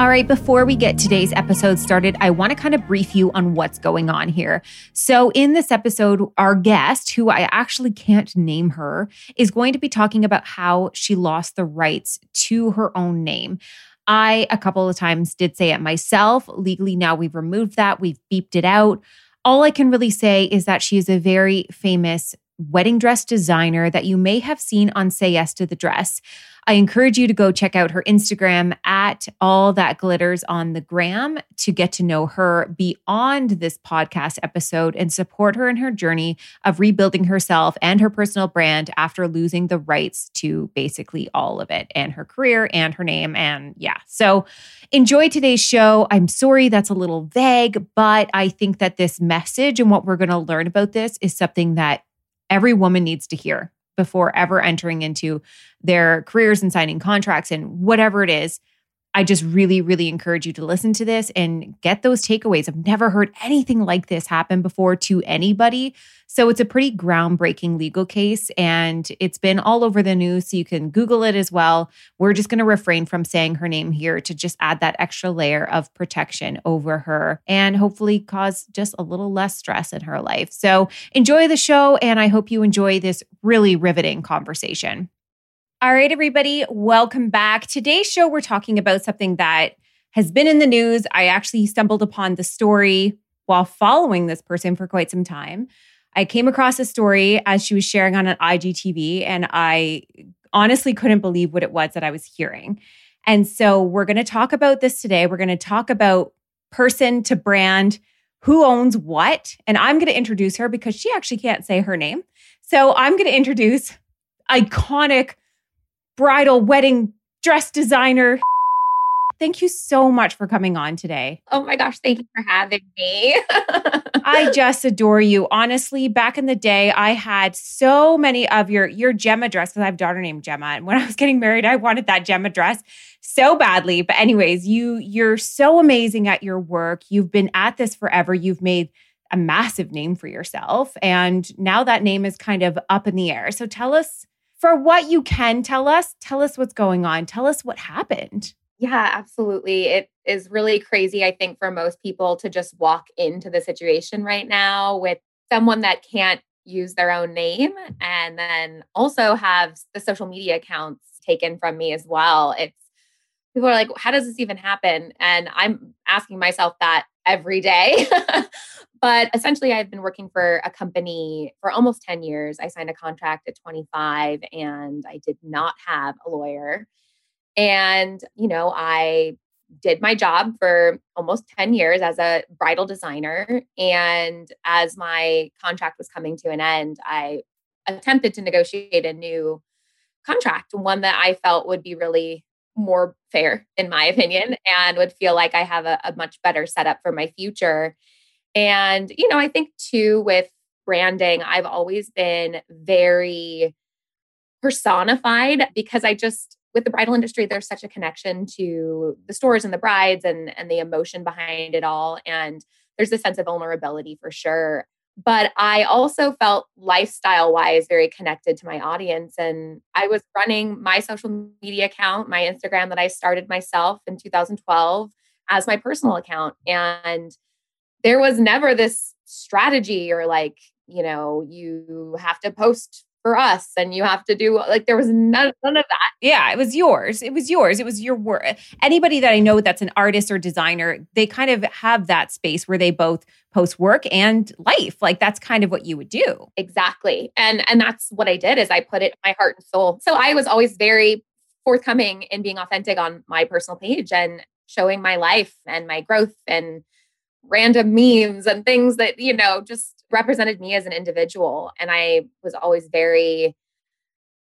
All right, before we get today's episode started, I want to kind of brief you on what's going on here. So, in this episode, our guest, who I actually can't name her, is going to be talking about how she lost the rights to her own name. I, a couple of times, did say it myself. Legally, now we've removed that, we've beeped it out. All I can really say is that she is a very famous wedding dress designer that you may have seen on Say Yes to the Dress. I encourage you to go check out her Instagram at all that glitters on the gram to get to know her beyond this podcast episode and support her in her journey of rebuilding herself and her personal brand after losing the rights to basically all of it and her career and her name. And yeah, so enjoy today's show. I'm sorry that's a little vague, but I think that this message and what we're going to learn about this is something that every woman needs to hear before ever entering into their careers and signing contracts and whatever it is. I just really, really encourage you to listen to this and get those takeaways. I've never heard anything like this happen before to anybody. So it's a pretty groundbreaking legal case and it's been all over the news. So you can Google it as well. We're just going to refrain from saying her name here to just add that extra layer of protection over her and hopefully cause just a little less stress in her life. So enjoy the show and I hope you enjoy this really riveting conversation. All right, everybody, welcome back. Today's show, we're talking about something that has been in the news. I actually stumbled upon the story while following this person for quite some time. I came across a story as she was sharing on an IGTV, and I honestly couldn't believe what it was that I was hearing. And so, we're going to talk about this today. We're going to talk about person to brand, who owns what. And I'm going to introduce her because she actually can't say her name. So, I'm going to introduce iconic bridal wedding dress designer. Thank you so much for coming on today. Oh my gosh, thank you for having me. I just adore you. Honestly, back in the day, I had so many of your your Gemma dress because I have a daughter named Gemma. And when I was getting married, I wanted that Gemma dress so badly. But anyways, you you're so amazing at your work. You've been at this forever. You've made a massive name for yourself. And now that name is kind of up in the air. So tell us for what you can tell us, tell us what's going on. Tell us what happened. Yeah, absolutely. It is really crazy, I think, for most people to just walk into the situation right now with someone that can't use their own name and then also have the social media accounts taken from me as well. It's people are like, how does this even happen? And I'm asking myself that every day. but essentially, I've been working for a company for almost 10 years. I signed a contract at 25 and I did not have a lawyer. And, you know, I did my job for almost 10 years as a bridal designer. And as my contract was coming to an end, I attempted to negotiate a new contract, one that I felt would be really more fair, in my opinion, and would feel like I have a, a much better setup for my future. And, you know, I think too, with branding, I've always been very personified because I just, with the bridal industry, there's such a connection to the stores and the brides and, and the emotion behind it all. And there's a sense of vulnerability for sure. But I also felt lifestyle wise very connected to my audience. And I was running my social media account, my Instagram that I started myself in 2012 as my personal account. And there was never this strategy or like, you know, you have to post for us and you have to do like there was none, none of that. Yeah it was yours. It was yours. It was your work anybody that i know that's an artist or designer they kind of have that space where they both post work and life. Like that's kind of what you would do. Exactly. And and that's what i did is i put it my heart and soul. So i was always very forthcoming in being authentic on my personal page and showing my life and my growth and random memes and things that you know just represented me as an individual. And I was always very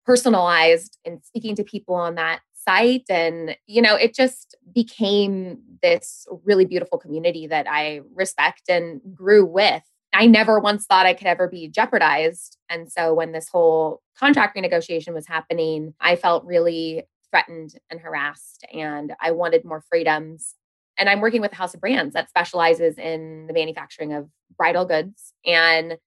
personalized in speaking to people on that site. And, you know, it just became this really beautiful community that I respect and grew with. I never once thought I could ever be jeopardized. And so when this whole contract renegotiation was happening, I felt really threatened and harassed and I wanted more freedoms and I'm working with a house of brands that specializes in the manufacturing of bridal goods and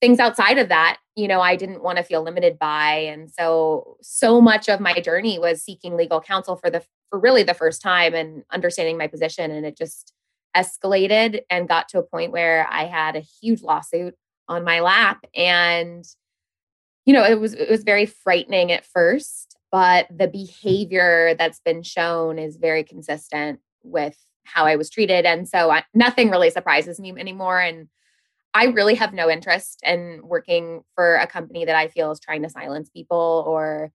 things outside of that, you know, I didn't want to feel limited by. And so, so much of my journey was seeking legal counsel for the, for really the first time and understanding my position. And it just escalated and got to a point where I had a huge lawsuit on my lap. And, you know, it was, it was very frightening at first, but the behavior that's been shown is very consistent with how I was treated. And so I, nothing really surprises me anymore. And I really have no interest in working for a company that I feel is trying to silence people or,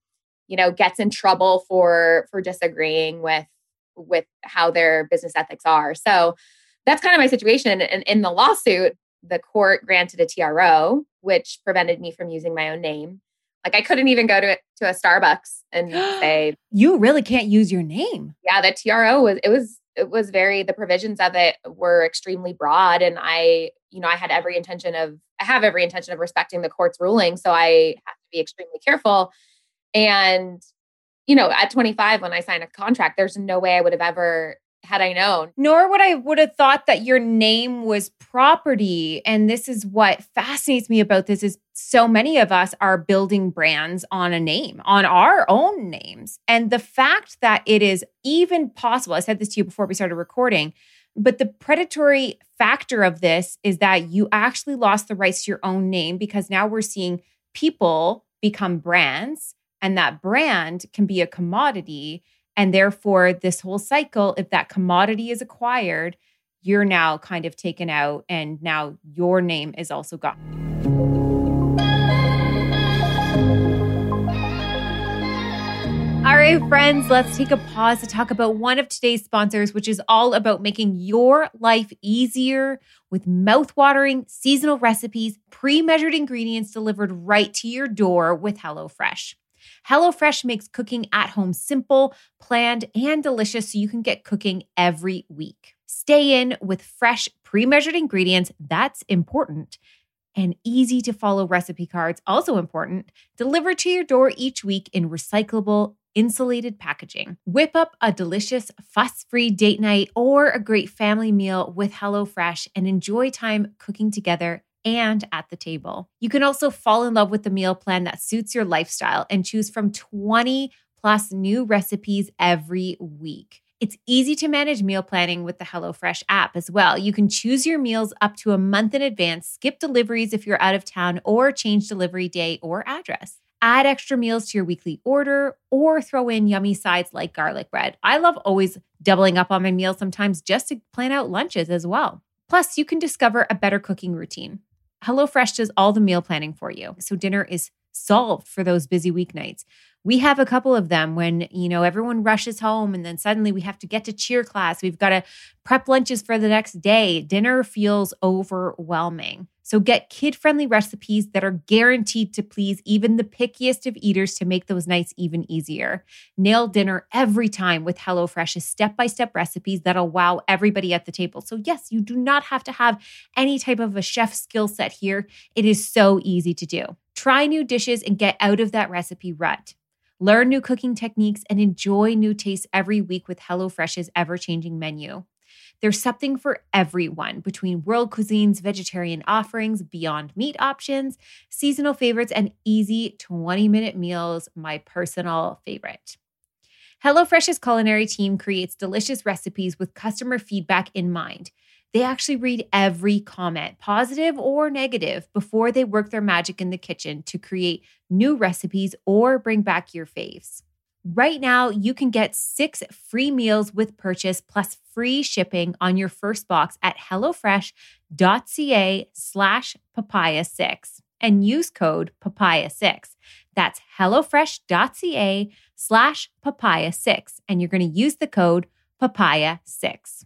you know, gets in trouble for for disagreeing with with how their business ethics are. So that's kind of my situation. And in the lawsuit, the court granted a TRO, which prevented me from using my own name. Like I couldn't even go to to a Starbucks and say, "You really can't use your name." Yeah, the TRO was it was it was very the provisions of it were extremely broad and i you know i had every intention of i have every intention of respecting the court's ruling so i have to be extremely careful. And you know at 25 when i signed a contract there's no way i would have ever had I known. Nor would I would have thought that your name was property. And this is what fascinates me about this is so many of us are building brands on a name, on our own names. And the fact that it is even possible, I said this to you before we started recording, but the predatory factor of this is that you actually lost the rights to your own name because now we're seeing people become brands and that brand can be a commodity and therefore, this whole cycle, if that commodity is acquired, you're now kind of taken out, and now your name is also gone. All right, friends, let's take a pause to talk about one of today's sponsors, which is all about making your life easier with mouth-watering seasonal recipes, pre-measured ingredients delivered right to your door with HelloFresh. HelloFresh makes cooking at home simple, planned, and delicious so you can get cooking every week. Stay in with fresh, pre measured ingredients. That's important. And easy to follow recipe cards, also important, delivered to your door each week in recyclable, insulated packaging. Whip up a delicious, fuss free date night or a great family meal with HelloFresh and enjoy time cooking together and at the table. You can also fall in love with the meal plan that suits your lifestyle and choose from 20 plus new recipes every week. It's easy to manage meal planning with the HelloFresh app as well. You can choose your meals up to a month in advance, skip deliveries if you're out of town, or change delivery day or address. Add extra meals to your weekly order or throw in yummy sides like garlic bread. I love always doubling up on my meals sometimes just to plan out lunches as well. Plus, you can discover a better cooking routine. HelloFresh does all the meal planning for you. So dinner is solved for those busy weeknights. We have a couple of them when, you know, everyone rushes home and then suddenly we have to get to cheer class. We've got to prep lunches for the next day. Dinner feels overwhelming. So get kid friendly recipes that are guaranteed to please even the pickiest of eaters to make those nights even easier. Nail dinner every time with HelloFresh's step by step recipes that'll wow everybody at the table. So, yes, you do not have to have any type of a chef skill set here. It is so easy to do. Try new dishes and get out of that recipe rut. Learn new cooking techniques and enjoy new tastes every week with HelloFresh's ever changing menu. There's something for everyone between world cuisines, vegetarian offerings, beyond meat options, seasonal favorites, and easy 20 minute meals, my personal favorite. HelloFresh's culinary team creates delicious recipes with customer feedback in mind. They actually read every comment, positive or negative, before they work their magic in the kitchen to create new recipes or bring back your faves. Right now, you can get six free meals with purchase plus free shipping on your first box at hellofresh.ca slash papaya6 and use code papaya6. That's hellofresh.ca slash papaya6 and you're going to use the code papaya6.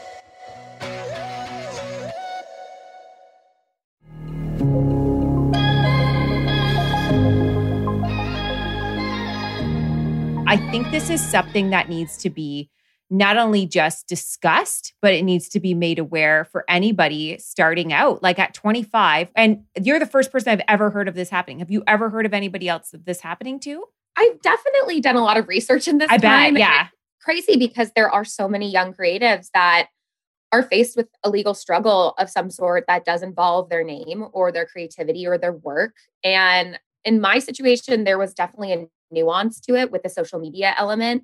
This is something that needs to be not only just discussed, but it needs to be made aware for anybody starting out, like at 25. And you're the first person I've ever heard of this happening. Have you ever heard of anybody else of this happening to? I've definitely done a lot of research in this. I time. bet, yeah. It's crazy because there are so many young creatives that are faced with a legal struggle of some sort that does involve their name or their creativity or their work. And in my situation, there was definitely a nuance to it with the social media element.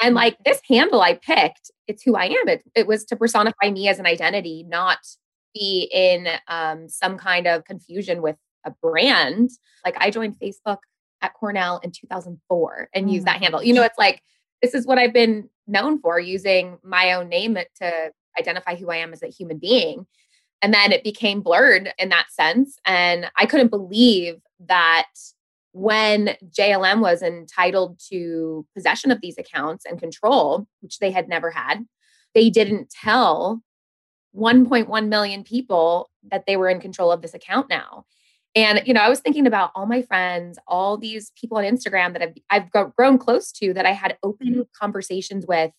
And Mm-hmm. like this handle I picked, it's who I am. It, it was to personify me as an identity, not be in um, some kind of confusion with a brand. Like I joined Facebook at Cornell in 2004 and Oh used that handle. You know, it's like, this is what I've been known for using my own name to identify who I am as a human being. And then it became blurred in that sense. And I couldn't believe that when JLM was entitled to possession of these accounts and control, which they had never had, they didn't tell 1.1 million people that they were in control of this account now. And you know, I was thinking about all my friends, all these people on Instagram that I've I've grown close to that I had open mm-hmm. conversations with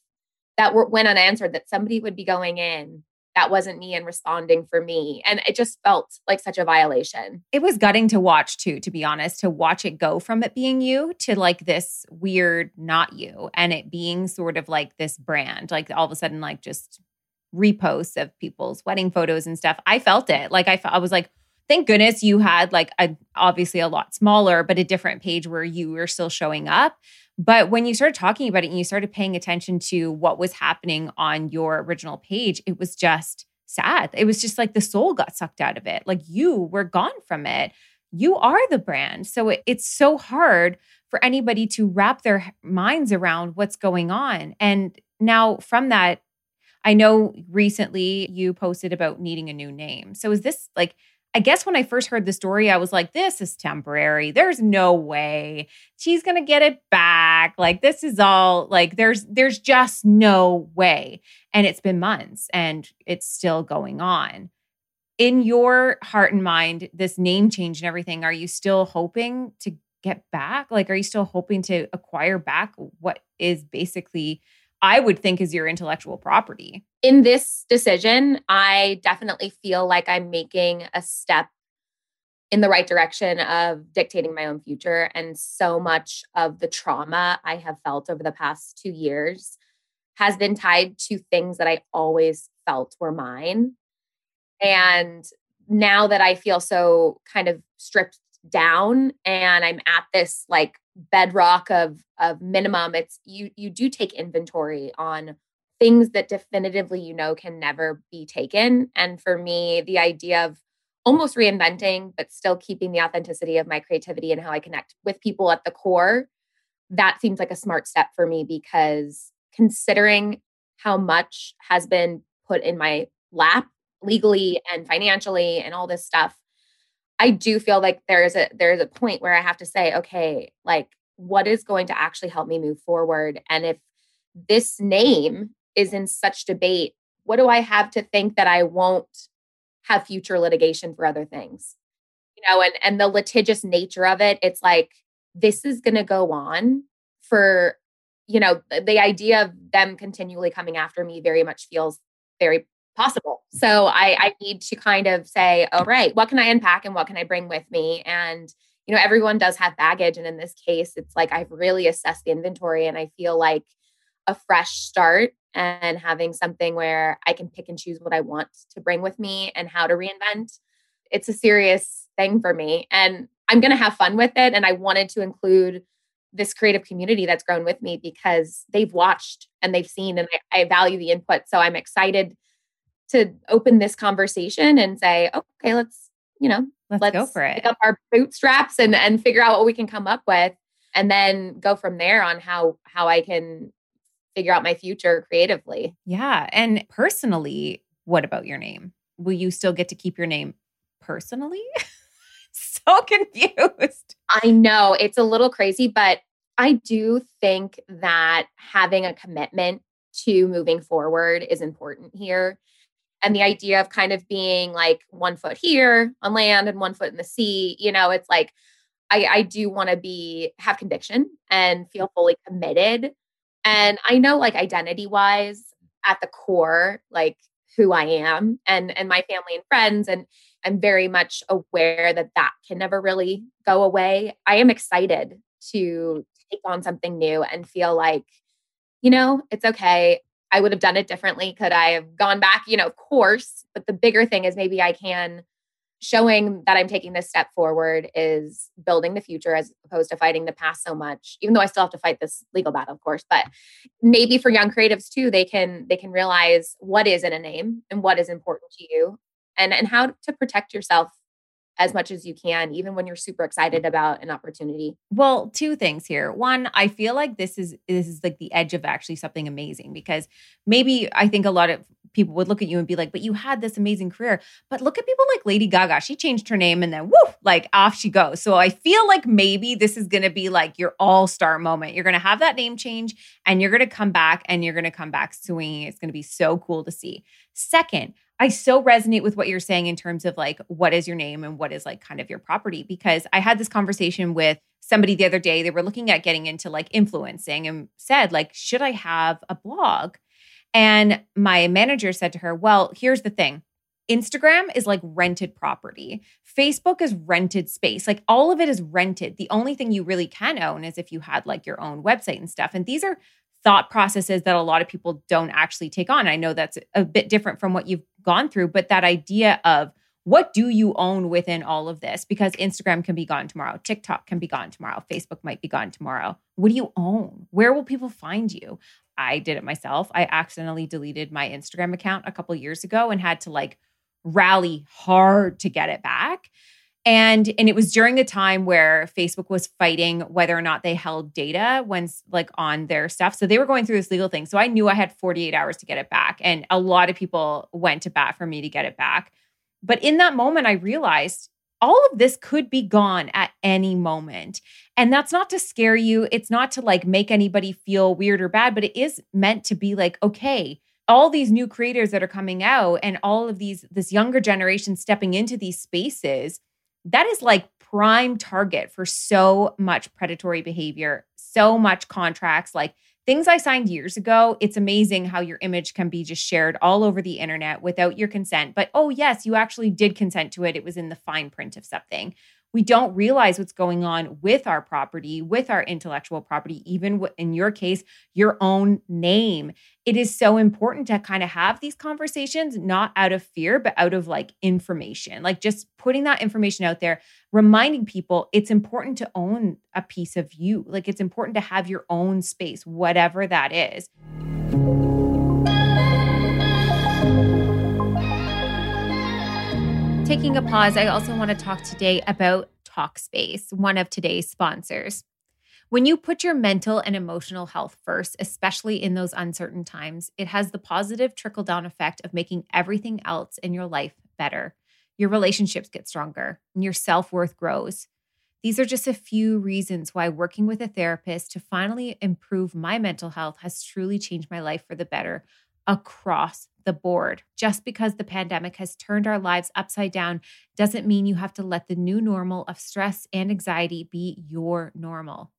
that were went unanswered. That somebody would be going in that wasn't me and responding for me, and it just felt like such a violation. It was gutting to watch too, to be honest, to watch it go from it being you to like this weird not you and it being sort of like this brand, like all of a sudden, like just reposts of people's wedding photos and stuff. I felt it. Like I, I was like, thank goodness you had like a obviously a lot smaller, but a different page where you were still showing up. But when you started talking about it and you started paying attention to what was happening on your original page, it was just sad. It was just like the soul got sucked out of it. Like you were gone from it. You are the brand. So it, it's so hard for anybody to wrap their minds around what's going on. And now from that, I know recently you posted about needing a new name. So is this like, I guess when I first heard the story, I was like, this is temporary. There's no way she's going to get it back. Like this is all like there's there's just no way. And it's been months and it's still going on. In your heart and mind, this name change and everything, are you still hoping to get back? Like are you still hoping to acquire back what is basically I would think is your intellectual property? in this decision, I definitely feel like I'm making a step in the right direction of dictating my own future. And so much of the trauma I have felt over the past two years has been tied to things that I always felt were mine. And now that I feel so kind of stripped down and I'm at this like bedrock of of minimum, it's you you do take inventory on things that definitively you know can never be taken. And for me, the idea of almost reinventing, but still keeping the authenticity of my creativity and how I connect with people at the core, that seems like a smart step for me because considering how much has been put in my lap legally and financially and all this stuff, I do feel like there is a there is a point where I have to say, okay, like what is going to actually help me move forward? And if this name is in such debate, what do I have to think that I won't have future litigation for other things? You know, and and the litigious nature of it, it's like this is going to go on for you know, the idea of them continually coming after me very much feels very possible. So I, I need to kind of say, all right, what can I unpack and what can I bring with me? And, you know, everyone does have baggage. And in this case, it's like I've really assessed the inventory and I feel like a fresh start and having something where I can pick and choose what I want to bring with me and how to reinvent. It's a serious thing for me. And I'm going to have fun with it. And I wanted to include this creative community that's grown with me because they've watched and they've seen and I, I value the input. So I'm excited to open this conversation and say, okay, let's, you know, let's, let's go for it. Pick up our bootstraps and and figure out what we can come up with and then go from there on how how I can figure out my future creatively. Yeah. And personally, what about your name? Will you still get to keep your name personally? so confused. I know it's a little crazy, but I do think that having a commitment to moving forward is important here. And the idea of kind of being like one foot here on land and one foot in the sea, you know, it's like I, I do want to be have conviction and feel fully committed. And I know like identity wise at the core, like who I am and and my family and friends and I'm very much aware that that can never really go away. I am excited to take on something new and feel like, you know, it's okay. I would have done it differently. Could I have gone back? You know, of course. But the bigger thing is maybe I can showing that I'm taking this step forward is building the future as opposed to fighting the past so much. Even though I still have to fight this legal battle, of course, but maybe for young creatives too, they can they can realize what is in a name and what is important to you and and how to protect yourself as much as you can even when you're super excited about an opportunity? Well two things here. One i feel like this is this is like the edge of actually something amazing because maybe i think a lot of people would look at you and be like but you had this amazing career. But look at people like lady gaga. She changed her name and then whoo like off she goes. So i feel like maybe this is to be like your all-star moment. You're to have that name change and you're to come back and you're to come back swinging. It's to be so cool to see. Second I so resonate with what you're saying in terms of like what is your name and what is like kind of your property because I had this conversation with somebody the other day they were looking at getting into like influencing and said like should I have a blog? And my manager said to her, "Well, here's the thing. Instagram is like rented property. Facebook is rented space. Like all of it is rented. The only thing you really can own is if you had like your own website and stuff. And these are thought processes that a lot of people don't actually take on. I know that's a bit different from what you've gone through, but that idea of what do you own within all of this? Because Instagram can be gone tomorrow, TikTok can be gone tomorrow, Facebook might be gone tomorrow. What do you own? Where will people find you? I did it myself. I accidentally deleted my Instagram account a couple years ago and had to like rally hard to get it back and and it was during the time where facebook was fighting whether or not they held data when like on their stuff. So they were going through this legal thing. So i knew i had 48 hours to get it back and a lot of people went to bat for me to get it back. But in that moment i realized all of this could be gone at any moment. And that's not to scare you. It's not to like make anybody feel weird or bad but it is meant to be like okay all these new creators that are coming out and all of these this younger generation stepping into these spaces that is like prime target for so much predatory behavior, so much contracts, like things I signed years ago. It's amazing how your image can be just shared all over the internet without your consent. But oh, yes, you actually did consent to it. It was in the fine print of something we don't realize what's going on with our property, with our intellectual property, even in your case, your own name. It is so important to kind of have these conversations, not out of fear, but out of like information, like just putting that information out there, reminding people it's important to own a piece of you. Like it's important to have your own space, whatever that is. Taking a pause, I also want to talk today about Talkspace, one of today's sponsors. When you put your mental and emotional health first, especially in those uncertain times, it has the positive trickle down effect of making everything else in your life better. Your relationships get stronger and your self worth grows. These are just a few reasons why working with a therapist to finally improve my mental health has truly changed my life for the better across the board. Just because the pandemic has turned our lives upside down doesn't mean you have to let the new normal of stress and anxiety be your normal.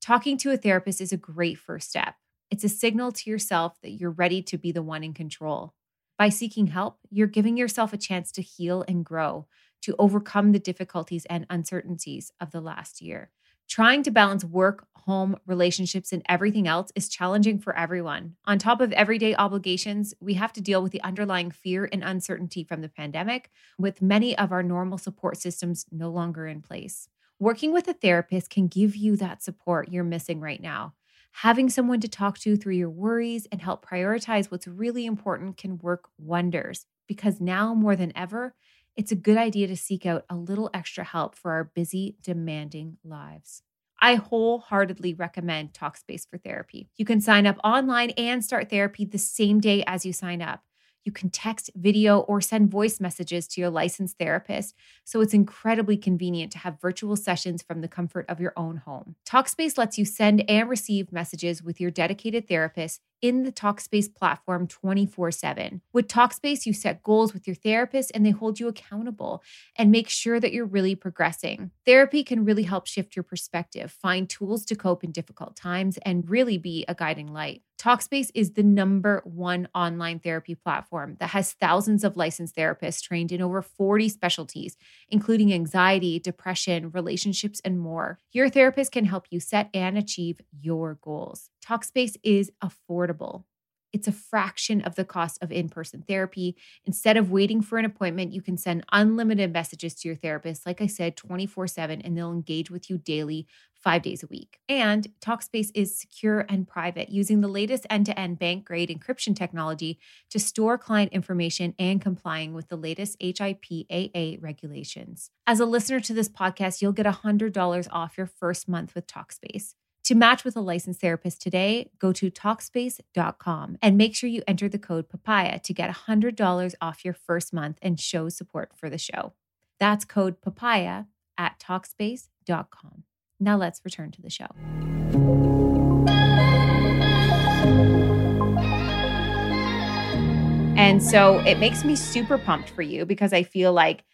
Talking to a therapist is a great first step. It's a signal to yourself that you're ready to be the one in control. By seeking help, you're giving yourself a chance to heal and grow, to overcome the difficulties and uncertainties of the last year. Trying to balance work, home, relationships, and everything else is challenging for everyone. On top of everyday obligations, we have to deal with the underlying fear and uncertainty from the pandemic, with many of our normal support systems no longer in place. Working with a therapist can give you that support you're missing right now. Having someone to talk to through your worries and help prioritize what's really important can work wonders because now more than ever, it's a good idea to seek out a little extra help for our busy, demanding lives. I wholeheartedly recommend Talkspace for therapy. You can sign up online and start therapy the same day as you sign up. You can text, video, or send voice messages to your licensed therapist. So it's incredibly convenient to have virtual sessions from the comfort of your own home. Talkspace lets you send and receive messages with your dedicated therapist in the Talkspace platform 24 7. With Talkspace, you set goals with your therapist and they hold you accountable and make sure that you're really progressing. Therapy can really help shift your perspective, find tools to cope in difficult times, and really be a guiding light. Talkspace is the number one online therapy platform that has thousands of licensed therapists trained in over 40 specialties, including anxiety, depression, relationships, and more. Your therapist can help you set and achieve your goals. Talkspace is affordable. It's a fraction of the cost of in person therapy. Instead of waiting for an appointment, you can send unlimited messages to your therapist, like I said, 24 7, and they'll engage with you daily, five days a week. And Talkspace is secure and private, using the latest end to end bank grade encryption technology to store client information and complying with the latest HIPAA regulations. As a listener to this podcast, you'll get $100 off your first month with Talkspace. To match with a licensed therapist today, go to Talkspace.com and make sure you enter the code PAPAYA to get $100 off your first month and show support for the show. That's code PAPAYA at Talkspace.com. Now let's return to the show. And so it makes me super pumped for you because I feel like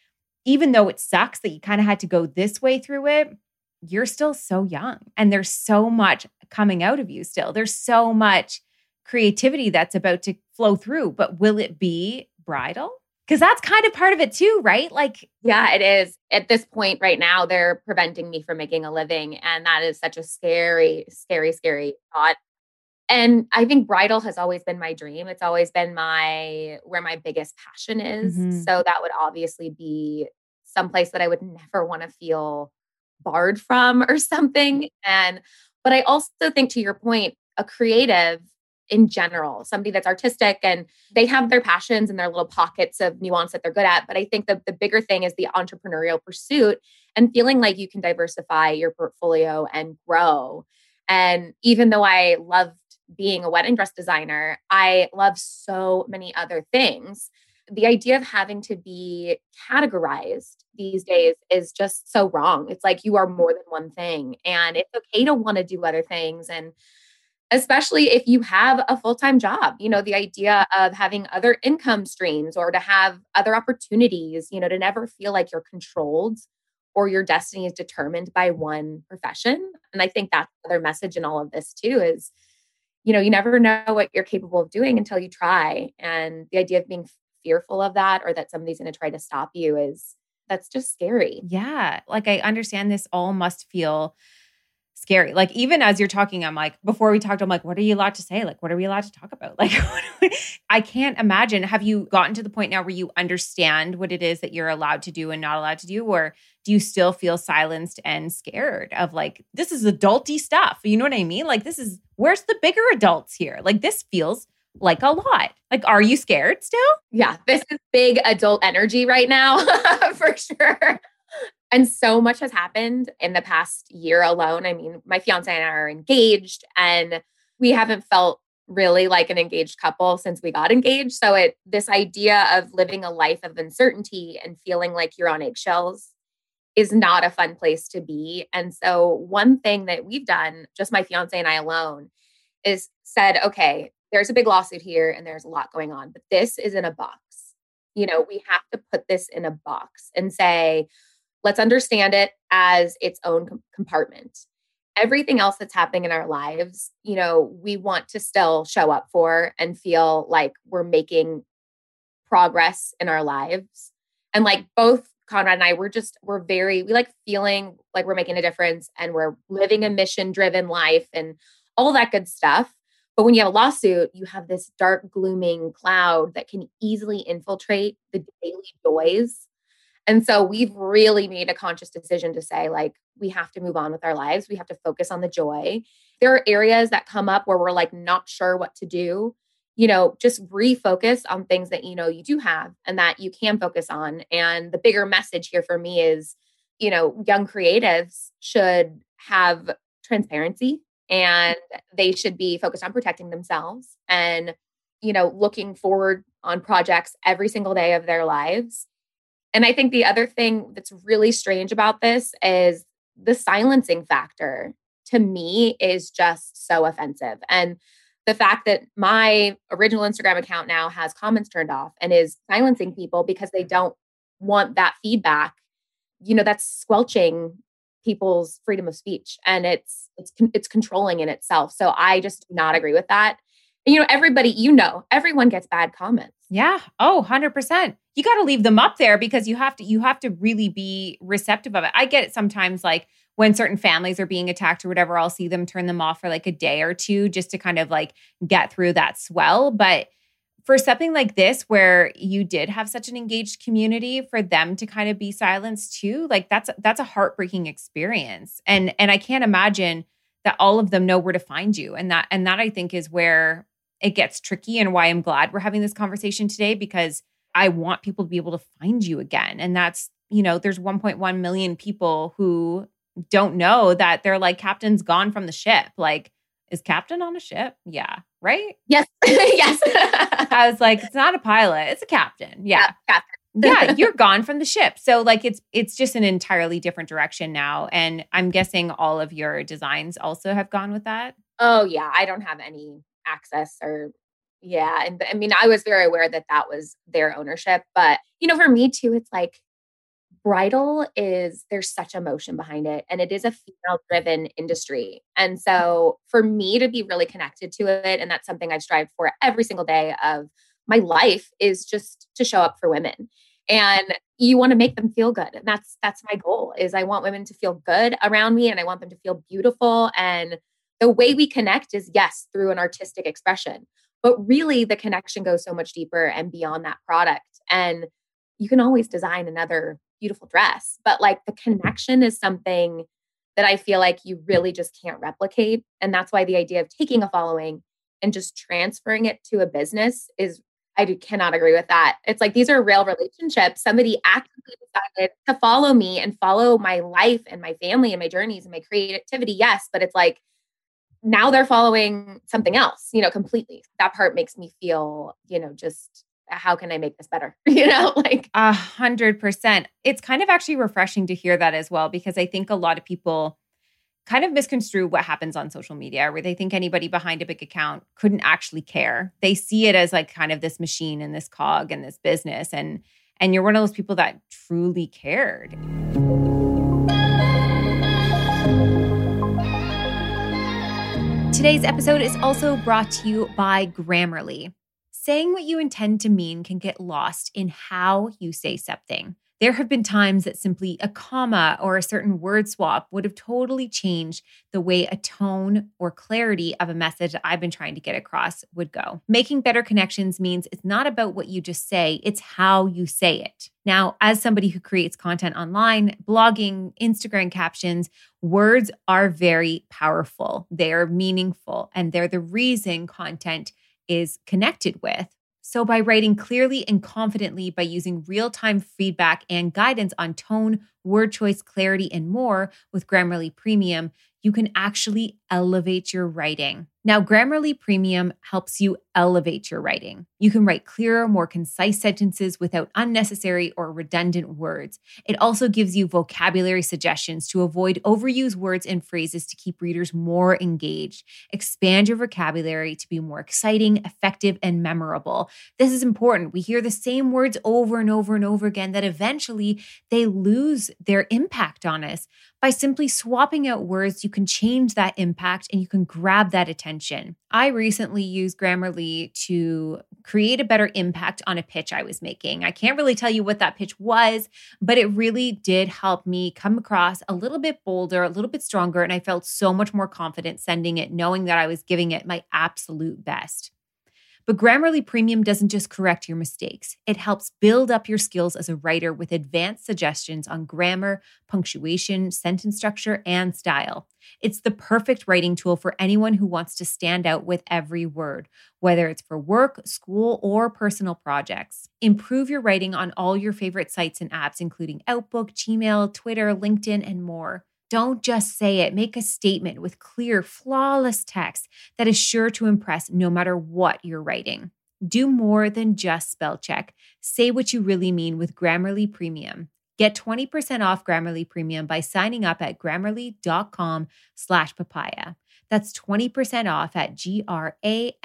even though it sucks that you kind of had to go this way through it, you're still so young and there's so much coming out of you still. There's so much creativity that's about to flow through, but will it be bridal? Because that's kind of part of it too, right? Like, yeah, it is. At this point right now, they're preventing me from making a living. And that is such a scary, scary, scary thought. And I think bridal has always been my dream. It's always been my where my biggest passion is. Mm-hmm. So that would obviously be someplace that I would never want to feel barred from or something. Mm-hmm. And, but I also think to your point, a creative in general, somebody that's artistic and they have their passions and their little pockets of nuance that they're good at. But I think the, the bigger thing is the entrepreneurial pursuit and feeling like you can diversify your portfolio and grow. And even though I loved being a wedding dress designer, I love so many other things the idea of having to be categorized these days is just so wrong. It's like you are mm-hmm. more than one thing, and it's okay to want to do other things. And especially if you have a full time job, you know, the idea of having other income streams or to have other opportunities, you know, to never feel like you're controlled or your destiny is determined by one profession. And I think that's another message in all of this too is, you know, you never know what you're capable of doing until you try. And the idea of being fearful of that or that somebody's going to try to stop you is that's just scary. Yeah. Like I understand this all must feel scary. Like even as you're talking, I'm like, before we talked, I'm like, what are you allowed to say? Like, what are we allowed to talk about? Like, I can't imagine. Have you gotten to the point now where you understand what it is that you're allowed to do and not allowed to do? Or do you still feel silenced and scared of like, this is adulty stuff? You know what I mean? Like, this is, where's the bigger adults here? Like, this feels like a lot. Like, are you scared still? Yeah, this is big adult energy right now for sure. And so much has happened in the past year alone. I mean, my fiance and I are engaged, and we haven't felt really like an engaged couple since we got engaged. So it this idea of living a life of uncertainty and feeling like you're on eggshells is not a fun place to be. And so, one thing that we've done, just my fiance and I alone, is said, okay, there's a big lawsuit here and there's a lot going on, but this is in a box. You know, we have to put this in a box and say, let's understand it as its own com- compartment. Everything else that's happening in our lives, you know, we want to still show up for and feel like we're making progress in our lives. And like both Conrad and I, we're just, we're very, we like feeling like we're making a difference and we're living a mission driven life and all that good stuff. But when you have a lawsuit, you have this dark, glooming cloud that can easily infiltrate the daily joys. And so we've really made a conscious decision to say, like, we have to move on with our lives. We have to focus on the joy. There are areas that come up where we're like not sure what to do. You know, just refocus on things that you know you do have and that you can focus on. And the bigger message here for me is, you know, young creatives should have transparency and they should be focused on protecting themselves and you know looking forward on projects every single day of their lives. And i think the other thing that's really strange about this is the silencing factor to me is just so offensive. And the fact that my original instagram account now has comments turned off and is silencing people because they don't want that feedback you know that's squelching people's freedom of speech and it's it's it's controlling in itself. So i just do not agree with that. You know everybody you know everyone gets bad comments. Yeah. Oh 100% you got to leave them up there because you have to you have to really be receptive of it. I get it sometimes like when certain families are being attacked or whatever i'll see them turn them off for like a day or two just to kind of like get through that swell but for something like this where you did have such an engaged community for them to kind of be silenced too like that's that's a heartbreaking experience. And and i can't imagine that all of them know where to find you. And that and that i think is where it gets tricky and why i'm glad we're having this conversation today because i want people to be able to find you again. And that's you know there's 1.1 million people who don't know that they're like captain's gone from the ship. Like is captain on a ship yeah right? Yes. yes. I was like, it's not a pilot, it's a captain. Yeah. yeah captain. yeah, you're gone from the ship. So like it's it's just an entirely different direction now. And I'm guessing all of your designs also have gone with that. Oh yeah, I don't have any access or yeah, and I mean I was very aware that that was their ownership, but you know for me too it's like bridal is there's such emotion behind it and it is a mm. female driven industry and so for me to be really connected to it and that's something i've strived for every single day of my life is just to show up for women and you want to make them feel good and that's that's my goal is i want women to feel good around me and i want them to feel beautiful and the way we connect is yes through an artistic expression but really the connection goes so much deeper and beyond that product and you can always design another beautiful dress. But like the connection is something that I feel like you really just can't replicate. And that's why the idea of taking a following and just transferring it to a business is, I do, cannot agree with that. It's like these are real relationships. Somebody actively decided to follow me and follow my life and my family and my journeys and my creativity. Yes, but it's like, now they're following something else, you know, completely. That part makes me feel, you know, just how can I make this better? you know, like a hundred percent. It's kind of actually refreshing to hear that as well, because I think a lot of people kind of misconstrue what happens on social media where they think anybody behind a big account couldn't actually care. They see it as like kind of this machine and this cog and this business. And and you're one of those people that truly cared. Today's episode is also brought to you by Grammarly saying what you intend to mean can get lost in how you say something. There have been times that simply a comma or a certain word swap would have totally changed the way a tone or clarity of a message I've been trying to get across would go. Making better connections means it's not about what you just say, it's how you say it. Now, as somebody who creates content online, blogging, Instagram captions, words are very powerful. They are meaningful and they're the reason content is connected with. So, by writing clearly and confidently, by using real time feedback and guidance on tone, word choice, clarity, and more with Grammarly Premium, you can actually elevate your writing. Now, Grammarly Premium helps you elevate your writing. You can write clearer, more concise sentences without unnecessary or redundant words. It also gives you vocabulary suggestions to avoid overused words and phrases to keep readers more engaged. Expand your vocabulary to be more exciting, effective, and memorable. This is important. We hear the same words over and over and over again that eventually they lose their impact on us. By simply swapping out words, you can change that impact and you can grab that attention. I recently used Grammarly to create a better impact on a pitch I was making. I can't really tell you what that pitch was, but it really did help me come across a little bit bolder, a little bit stronger, and I felt so much more confident sending it, knowing that I was giving it my absolute best. But Grammarly Premium doesn't just correct your mistakes, it helps build up your skills as a writer with advanced suggestions on grammar, punctuation, sentence structure, and style. It's the perfect writing tool for anyone who wants to stand out with every word, whether it's for work, school, or personal projects. Improve your writing on all your favorite sites and apps, including Outlook, Gmail, Twitter, LinkedIn, and more. Don't just say it. Make a statement with clear, flawless text that is sure to impress no matter what you're writing. Do more than just spell check. Say what you really mean with Grammarly Premium. Get 20% off Grammarly Premium by signing up at grammarly.com slash papaya. That's 20% off at G-R-A-M-M-A-R-L-Y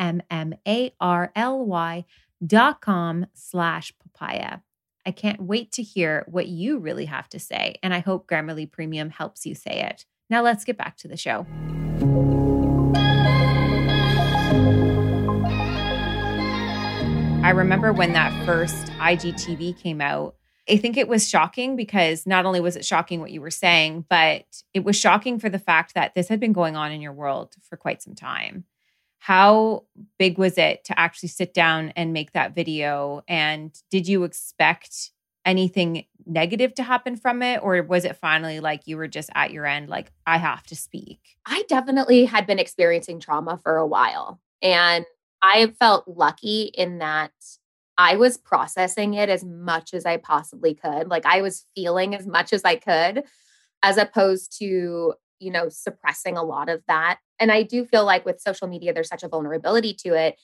dot com slash papaya. I can't wait to hear what you really have to say, and I hope Grammarly Premium helps you say it. Now let's get back to the show. I remember when that first IGTV came out. I think it was shocking because not only was it shocking what you were saying, but it was shocking for the fact that this had been going on in your world for quite some time. How big was it to actually sit down and make that video? And did you expect anything negative to happen from it? Or was it finally like you were just at your end, like, I have to speak? I definitely had been experiencing trauma for a while. And I felt lucky in that I was processing it as much as I possibly could. Like I was feeling as much as I could, as opposed to, you know, suppressing a lot of that and I do feel like with social media, there's such a vulnerability to it.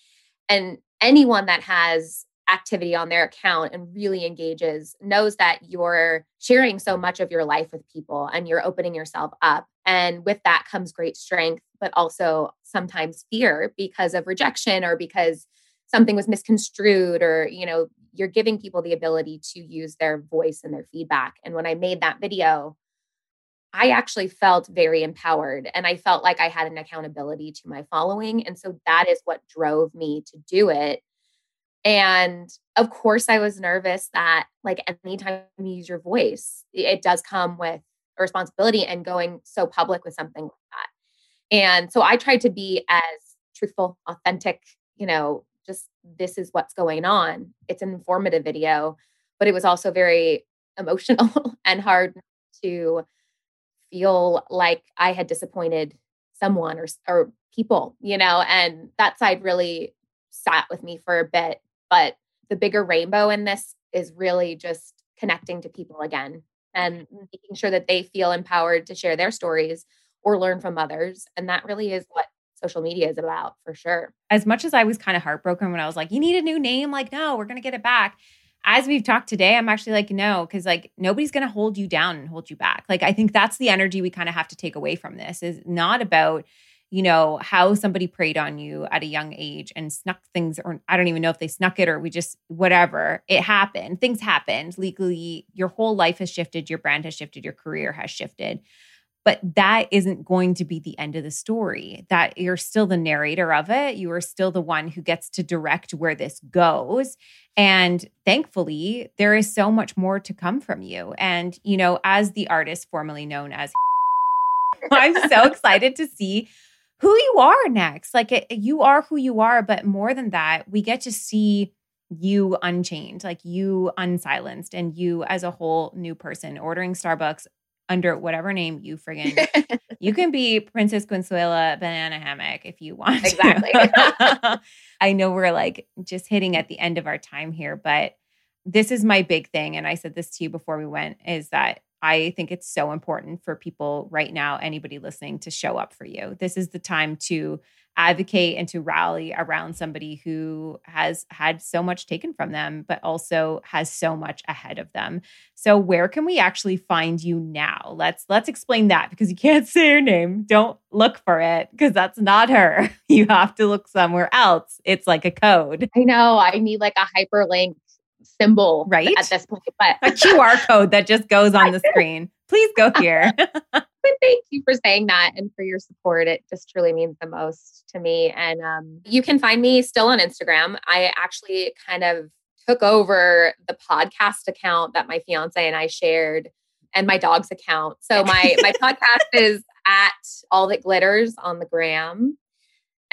And anyone that has activity on their account and really engages knows that you're sharing so much of your life with people and you're opening yourself up. And with that comes great strength, but also sometimes fear because of rejection or because something was misconstrued or, you know, you're giving people the ability to use their voice and their feedback. And when I made that video, I actually felt very empowered and I felt like I had an accountability to my following. And so that is what drove me to do it. And of course, I was nervous that, like, anytime you use your voice, it does come with a responsibility and going so public with something like that. And so I tried to be as truthful, authentic, you know, just this is what's going on. It's an informative video, but it was also very emotional and hard to feel like I had disappointed someone or or people, you know, and that side really sat with me for a bit. But the bigger rainbow in this is really just connecting to people again and mm-hmm. making sure that they feel empowered to share their stories or learn from others. And that really is what social media is about for sure. As much as I was kind of heartbroken when I was like, you need a new name, like, no, we're going to get it back as we've talked today, I'm actually like, no, because like nobody's going to hold you down and hold you back. Like, I think that's the energy we kind of have to take away from this is not about, you know, how somebody preyed on you at a young age and snuck things, or I don't even know if they snuck it or we just, whatever. It happened. Things happened legally. Your whole life has shifted. Your brand has shifted. Your career has shifted. But that isn't going to be the end of the story. That you're still the narrator of it. You are still the one who gets to direct where this goes. And thankfully, there is so much more to come from you. And, you know, as the artist formerly known as, I'm so excited to see who you are next. Like, it, you are who you are. But more than that, we get to see you unchained, like you unsilenced, and you as a whole new person ordering Starbucks under whatever name you friggin' you can be Princess Consuela Banana Hammock if you want. Exactly. I know we're like just hitting at the end of our time here, but this is my big thing. And I said this to you before we went is that I think it's so important for people right now, anybody listening, to show up for you. This is the time to advocate and to rally around somebody who has had so much taken from them, but also has so much ahead of them. So where can we actually find you now? Let's let's explain that because you can't say her name. Don't look for it because that's not her. You have to look somewhere else. It's like a code. I know. I need like a hyperlink symbol right at this point, but a QR code that just goes on the screen. Please go here. but thank you for saying that and for your support. It just truly means the most to me. And um, you can find me still on Instagram. I actually kind of took over the podcast account that my fiance and I shared and my dog's account. So my my podcast is at all that glitters on the gram.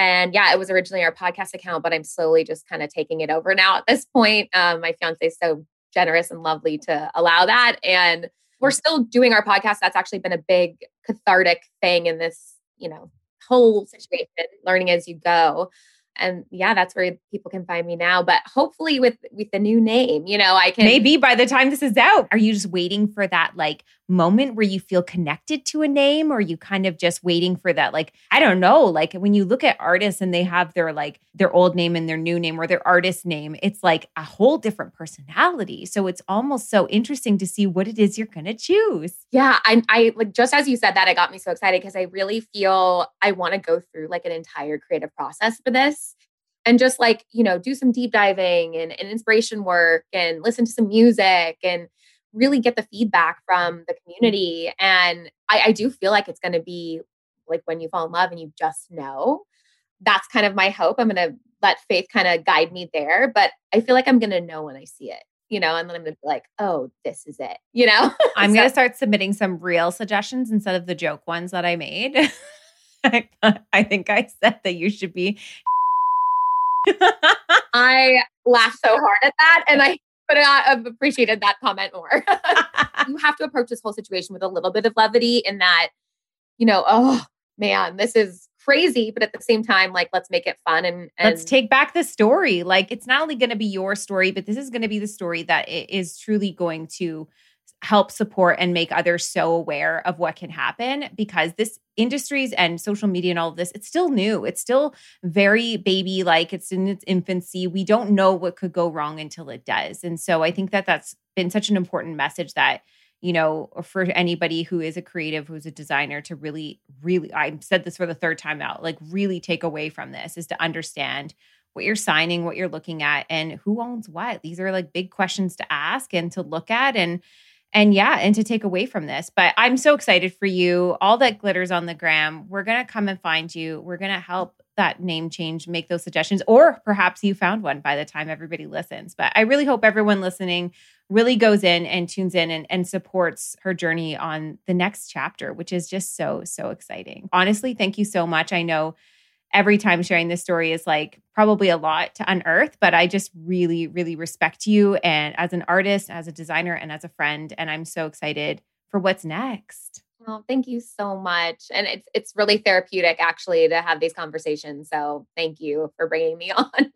And yeah, it was originally our podcast account, but I'm slowly just kind of taking it over now at this point. Um, my fiance is so generous and lovely to allow that. And we're still doing our podcast. That's actually been a big cathartic thing in this, you know, whole situation, learning as you go. And yeah, that's where people can find me now. But hopefully with with the new name, you know, I can maybe by the time this is out, are you just waiting for that like moment where you feel connected to a name or you kind of just waiting for that like i don't know like when you look at artists and they have their like their old name and their new name or their artist name it's like a whole different personality. So it's almost so interesting to see what it is you're going to choose. Yeah I, I like just as you said that it got me so excited because i really feel i want to go through like an entire creative process for this and just like you know do some deep diving and, and inspiration work and listen to some music and really get the feedback from the community. And I, I do feel like it's going to be like when you fall in love and you just know. That's kind of my hope. I'm going to let faith kind of guide me there. But I feel like I'm going to know when I see it you know, and then I'm gonna be like, oh, this is it, you know? I'm so- gonna start submitting some real suggestions instead of the joke ones that I made. I think I said that you should be. I laughed so hard at that. And I but I've appreciated that comment more. you have to approach this whole situation with a little bit of levity in that, you know, oh man, this is crazy, but at the same time, like let's make it fun and, and let's take back the story. Like it's not only going to be your story, but this is going to be the story that is truly going to help support and make others so aware of what can happen because this industries and social media and all of this it's still new. It's still very baby like it's in its infancy. We don't know what could go wrong until it does. And so i think that that's been such an important message that you know for anybody who is a creative who's a designer to really really i said this for the third time out like really take away from this is to understand what you're signing what you're looking at and who owns what. These are like big questions to ask and to look at. And and yeah, and to take away from this. But I'm so excited for you. All that glitters on the gram. We're going to come and find you. We're going to help that name change, make those suggestions, or perhaps you found one by the time everybody listens. But I really hope everyone listening really goes in and tunes in and, and supports her journey on the next chapter, which is just so, so exciting. Honestly, thank you so much. I know every time sharing this story is like probably a lot to unearth, but I just really, really respect you and as an artist, as a designer, and as a friend. And I'm so excited for what's next. Well, thank you so much. And it's it's really therapeutic actually to have these conversations. So thank you for bringing me on.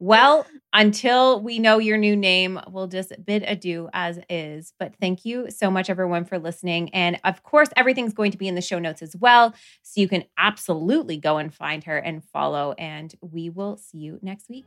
Well, until we know your new name, we'll just bid adieu as is. But thank you so much, everyone, for listening. And of course, everything's going to be in the show notes as well. So you can absolutely go and find her and follow. And we will see you next week.